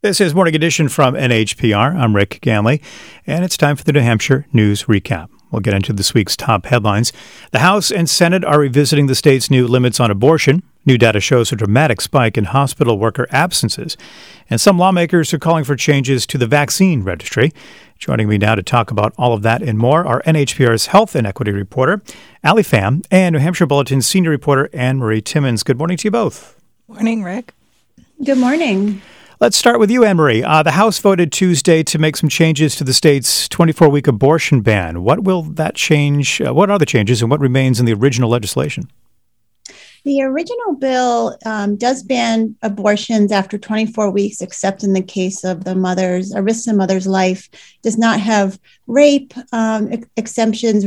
This is Morning Edition from NHPR. I'm Rick Ganley, and it's time for the New Hampshire News Recap. We'll get into this week's top headlines. The House and Senate are revisiting the state's new limits on abortion. New data shows a dramatic spike in hospital worker absences, and some lawmakers are calling for changes to the vaccine registry. Joining me now to talk about all of that and more are NHPR's health and equity reporter, Alli Fam, and New Hampshire Bulletin's senior reporter, Annmarie Timmins. Good morning to you both. Morning, Rick. Good morning. Let's start with you, Marie. Uh, the House voted Tuesday to make some changes to the state's 24 week abortion ban. What will that change? Uh, what are the changes and what remains in the original legislation? The original bill um, does ban abortions after 24 weeks, except in the case of the mother's, a risk to mother's life, does not have rape um, ex- exemptions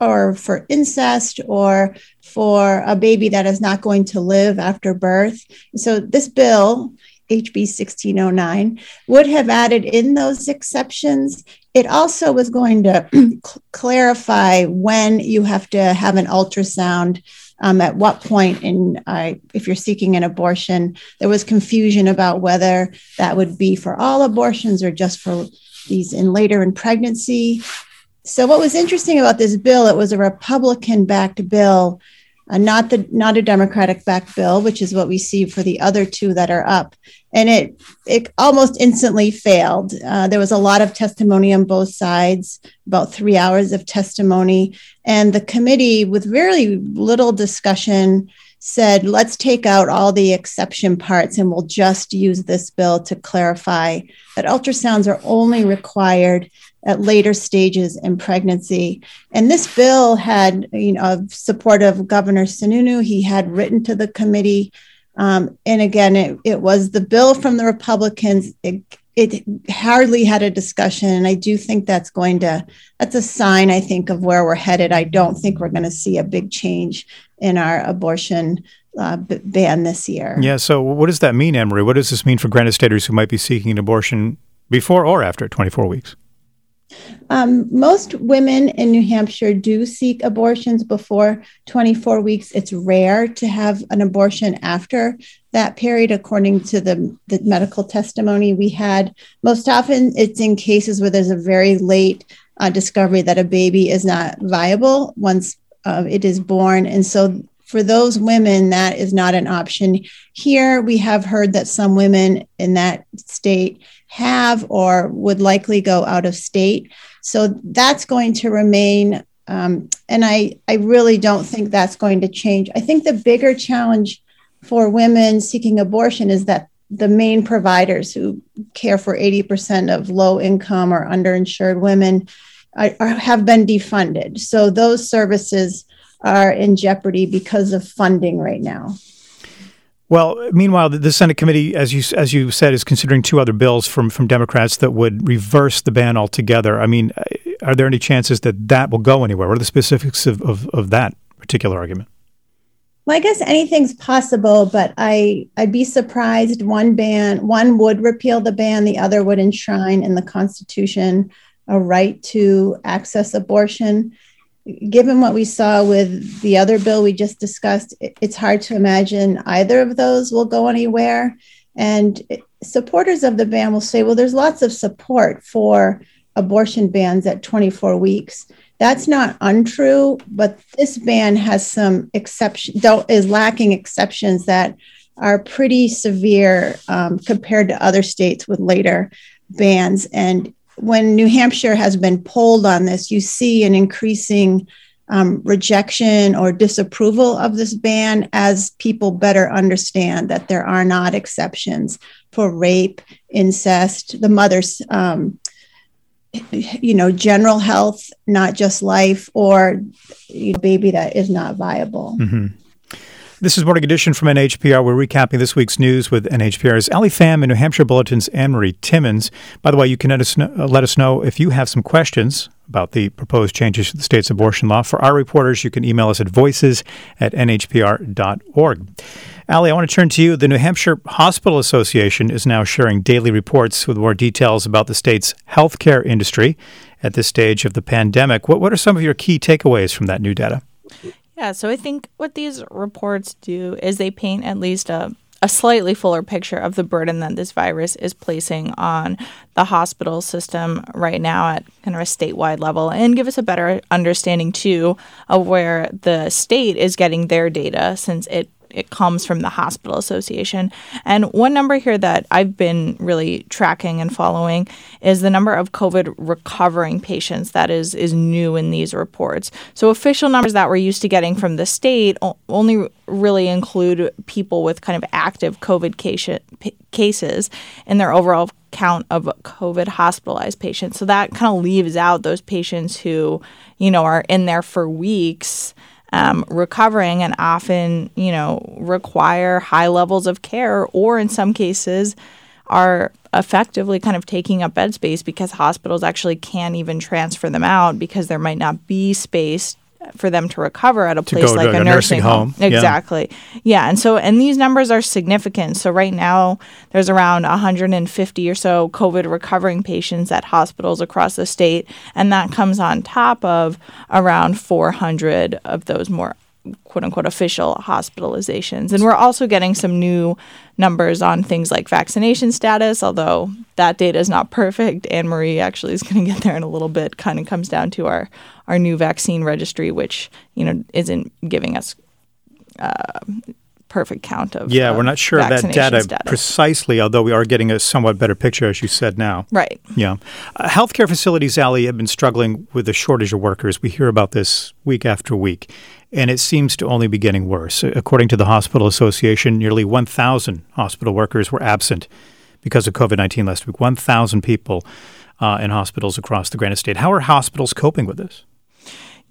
or for incest or for a baby that is not going to live after birth. So this bill HB 1609 would have added in those exceptions. It also was going to clarify when you have to have an ultrasound. Um, at what point in uh, if you're seeking an abortion there was confusion about whether that would be for all abortions or just for these in later in pregnancy so what was interesting about this bill it was a republican backed bill uh, not the not a Democratic backed bill, which is what we see for the other two that are up. And it it almost instantly failed. Uh, there was a lot of testimony on both sides, about three hours of testimony, and the committee, with very little discussion, said, "Let's take out all the exception parts, and we'll just use this bill to clarify that ultrasounds are only required." At later stages in pregnancy. And this bill had, you know, support of Governor Sununu. He had written to the committee. Um, and again, it, it was the bill from the Republicans. It, it hardly had a discussion. And I do think that's going to, that's a sign, I think, of where we're headed. I don't think we're going to see a big change in our abortion uh, ban this year. Yeah. So, what does that mean, Emory? What does this mean for Granite Staters who might be seeking an abortion before or after 24 weeks? Um, most women in New Hampshire do seek abortions before 24 weeks. It's rare to have an abortion after that period, according to the, the medical testimony we had. Most often, it's in cases where there's a very late uh, discovery that a baby is not viable once uh, it is born. And so, for those women, that is not an option. Here, we have heard that some women in that state have or would likely go out of state. So that's going to remain. Um, and I, I really don't think that's going to change. I think the bigger challenge for women seeking abortion is that the main providers who care for 80% of low income or underinsured women are, are, have been defunded. So those services are in jeopardy because of funding right now. Well, meanwhile, the Senate committee, as you as you said, is considering two other bills from from Democrats that would reverse the ban altogether. I mean, uh, are there any chances that that will go anywhere? What are the specifics of, of, of that particular argument? Well, I guess anything's possible, but I I'd be surprised one ban one would repeal the ban, the other would enshrine in the Constitution a right to access abortion given what we saw with the other bill we just discussed, it's hard to imagine either of those will go anywhere. And supporters of the ban will say, well, there's lots of support for abortion bans at 24 weeks. That's not untrue, but this ban has some exception, is lacking exceptions that are pretty severe um, compared to other states with later bans. And when New Hampshire has been polled on this, you see an increasing um, rejection or disapproval of this ban as people better understand that there are not exceptions for rape, incest, the mother's, um, you know, general health, not just life, or you know, baby that is not viable. Mm-hmm. This is Morning Edition from NHPR. We're recapping this week's news with NHPR's Alli Fam and New Hampshire Bulletin's Annmarie Timmins. By the way, you can let us, know, let us know if you have some questions about the proposed changes to the state's abortion law. For our reporters, you can email us at voices at nhpr.org. Alli, I want to turn to you. The New Hampshire Hospital Association is now sharing daily reports with more details about the state's healthcare industry at this stage of the pandemic. What, what are some of your key takeaways from that new data? Yeah, so I think what these reports do is they paint at least a, a slightly fuller picture of the burden that this virus is placing on the hospital system right now at kind of a statewide level and give us a better understanding too of where the state is getting their data since it it comes from the hospital association. And one number here that I've been really tracking and following is the number of COVID recovering patients that is is new in these reports. So official numbers that we're used to getting from the state only really include people with kind of active COVID case, cases in their overall count of COVID hospitalized patients. So that kind of leaves out those patients who, you know, are in there for weeks um, recovering and often, you know, require high levels of care or in some cases are effectively kind of taking up bed space because hospitals actually can't even transfer them out because there might not be space for them to recover at a place like a, a, nursing, nursing home. home. Exactly. Yeah. yeah. And so, and these numbers are significant. So, right now, there's around 150 or so COVID recovering patients at hospitals across the state. And that comes on top of around 400 of those more quote unquote official hospitalizations. And we're also getting some new numbers on things like vaccination status, although that data is not perfect. Annmarie actually is going to get there in a little bit. Kind of comes down to our, our new vaccine registry, which, you know, isn't giving us uh, perfect count of yeah we're not sure of that data status. precisely although we are getting a somewhat better picture as you said now right yeah uh, healthcare facilities ali have been struggling with a shortage of workers we hear about this week after week and it seems to only be getting worse. According to the Hospital Association, nearly 1,000 hospital workers were absent because of COVID 19 last week. 1,000 people uh, in hospitals across the Granite State. How are hospitals coping with this?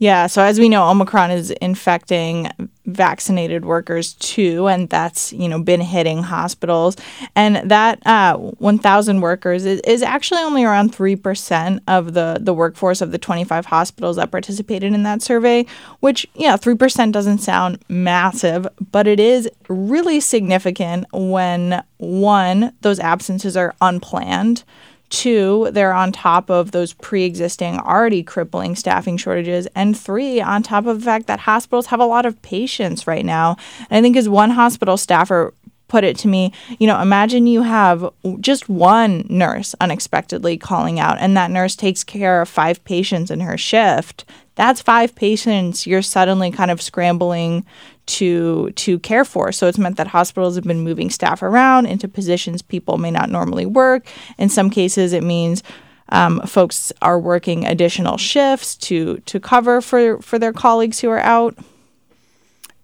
Yeah, so as we know, Omicron is infecting vaccinated workers too, and that's you know been hitting hospitals. And that uh, 1,000 workers is, is actually only around three percent of the the workforce of the 25 hospitals that participated in that survey. Which yeah, three percent doesn't sound massive, but it is really significant when one those absences are unplanned. Two, they're on top of those pre existing, already crippling staffing shortages. And three, on top of the fact that hospitals have a lot of patients right now. And I think as one hospital staffer put it to me, you know, imagine you have just one nurse unexpectedly calling out, and that nurse takes care of five patients in her shift. That's five patients you're suddenly kind of scrambling to to care for. So it's meant that hospitals have been moving staff around into positions people may not normally work. In some cases, it means um, folks are working additional shifts to to cover for for their colleagues who are out.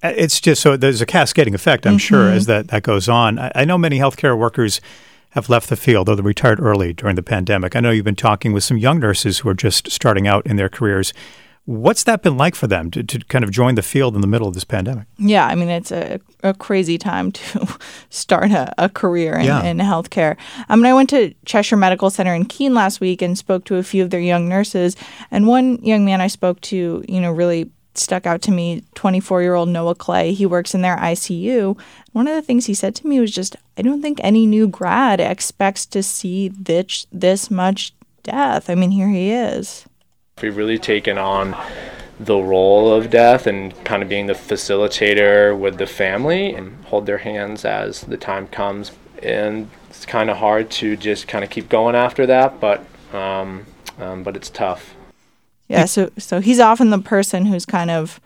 Uh, it's just so there's a cascading effect, I'm mm-hmm. sure, as that, that goes on. I, I know many healthcare workers have left the field, though they retired early during the pandemic. I know you've been talking with some young nurses who are just starting out in their careers. What's that been like for them to, to kind of join the field in the middle of this pandemic? Yeah, I mean, it's a, a crazy time to start a, a career in, yeah. in healthcare. Um, and I went to Cheshire Medical Center in Keene last week and spoke to a few of their young nurses. And one young man I spoke to, you know, really stuck out to me 24 year old Noah Clay. He works in their ICU. One of the things he said to me was just, I don't think any new grad expects to see this, this much death. I mean, here he is. We've really taken on the role of death and kind of being the facilitator with the family and hold their hands as the time comes. And it's kind of hard to just kind of keep going after that, but um, um, but it's tough. Yeah, so so he's often the person who's kind of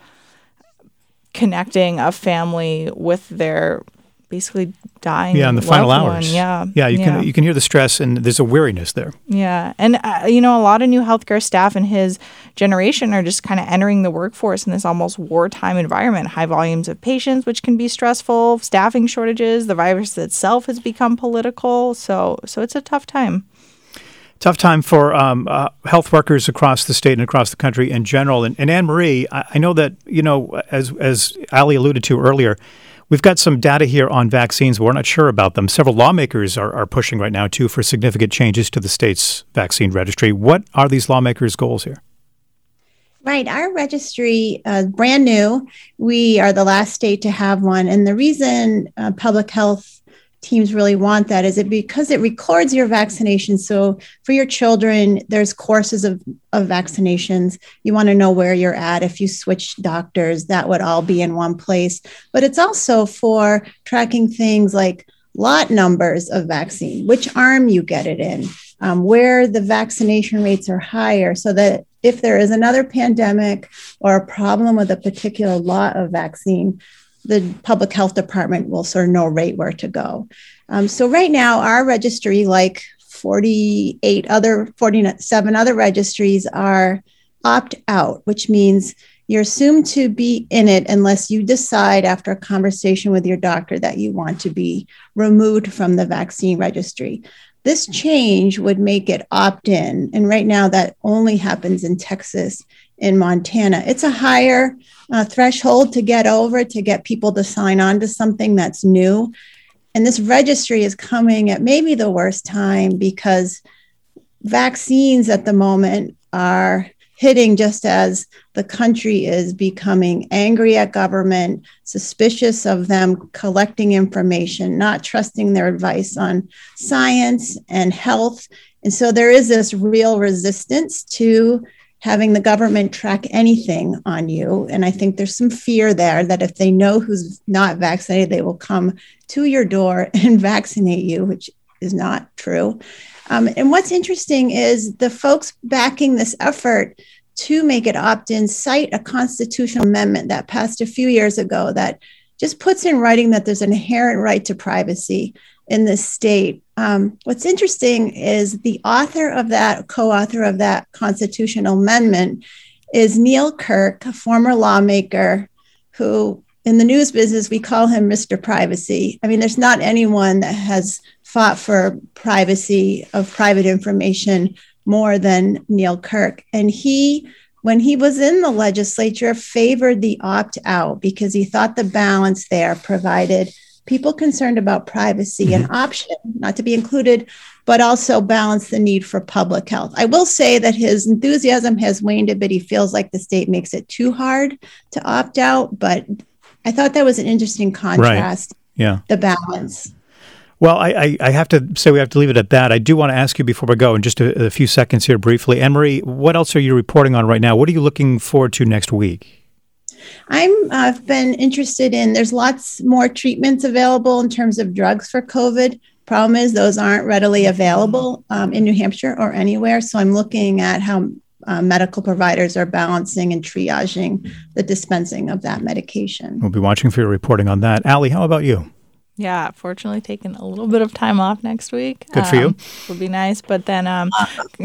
connecting a family with their basically dying. Yeah, in the final one. hours. Yeah, yeah. You yeah. can you can hear the stress, and there's a weariness there. Yeah, and uh, you know, a lot of new healthcare staff in his generation are just kind of entering the workforce in this almost wartime environment. High volumes of patients, which can be stressful. Staffing shortages. The virus itself has become political. So so it's a tough time tough time for um, uh, health workers across the state and across the country in general. And, and Annmarie, I, I, know that you know, as as Alli alluded to earlier, We've got some data here on vaccines. We're not sure about them. Several lawmakers are, are pushing right now, too, for significant changes to the state's vaccine registry. What are these lawmakers' goals here? Right. Our registry uh, brand new. We are the last state to have one. And the reason uh, public health teams really want that is it because it records your vaccination. So for your children there's courses of, of vaccinations. You want to know where you're at. If you switch doctors that would all be in one place. But it's also for tracking things like lot numbers of vaccine which arm you get it in um, where the vaccination rates are higher so that if there is another pandemic or a problem with a particular lot of vaccine the public health department will sort of know right where to go. Um, so right now, our registry, like 48 other, 47 other registries, are opt out, which means you're assumed to be in it unless you decide after a conversation with your doctor that you want to be removed from the vaccine registry. This change would make it opt in. And right now, that only happens in Texas in Montana. It's a higher uh, threshold to get over to get people to sign on to something that's new. And this registry is coming at maybe the worst time because vaccines at the moment are hitting just as the country is becoming angry at government, suspicious of them collecting information, not trusting their advice on science and health. And so there is this real resistance to having the government track anything on you. And I think there's some fear there that if they know who's not vaccinated, they will come to your door and vaccinate you, which is not true. Um, and what's interesting is the folks backing this effort to make it opt in cite a constitutional amendment that passed a few years ago that just puts in writing that there's an inherent right to privacy in this state. Um, what's interesting is the author of that, co author of that constitutional amendment, is Neal Kurk, a former lawmaker who, in the news business, we call him Mr. Privacy. I mean, there's not anyone that has fought for privacy of private information more than Neal Kurk. And he, when he was in the legislature, favored the opt out because he thought the balance there provided people concerned about privacy mm-hmm. an option not to be included, but also balance the need for public health. I will say that his enthusiasm has waned a bit. He feels like the state makes it too hard to opt out, but I thought that was an interesting contrast. Right. Yeah. The balance. Well, I, I, I, have to say we have to leave it at that. I do want to ask you before we go in just a, a few seconds here briefly. Marie, what else are you reporting on right now? What are you looking forward to next week? I'm I've been interested in there's lots more treatments available in terms of drugs for COVID. Problem is those aren't readily available um, in New Hampshire or anywhere. So I'm looking at how uh, medical providers are balancing and triaging the dispensing of that medication. We'll be watching for your reporting on that. Alli, how about you? Yeah, fortunately, taking a little bit of time off next week. Good for um, you. Would be nice, but then um,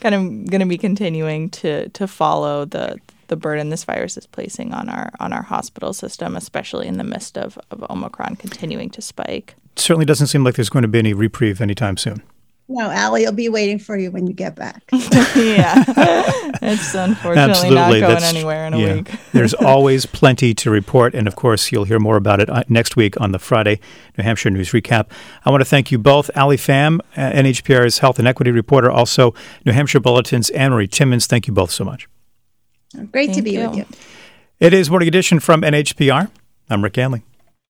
kind of going to be continuing to to follow the the burden this virus is placing on our on our hospital system, especially in the midst of, of Omicron continuing to spike. certainly doesn't seem like there's going to be any reprieve anytime soon. No, Alli will be waiting for you when you get back. yeah, it's unfortunately Absolutely. not going That's, anywhere in a yeah. week. There's always plenty to report, and of course, you'll hear more about it uh, next week on the Friday New Hampshire News Recap. I want to thank you both, Alli Fam, uh, NHPR's Health and Equity Reporter, also New Hampshire Bulletin's Annmarie Timmins. Thank you both so much. Great Thank to be you. with you. It is Morning Edition from NHPR. I'm Rick Ganley.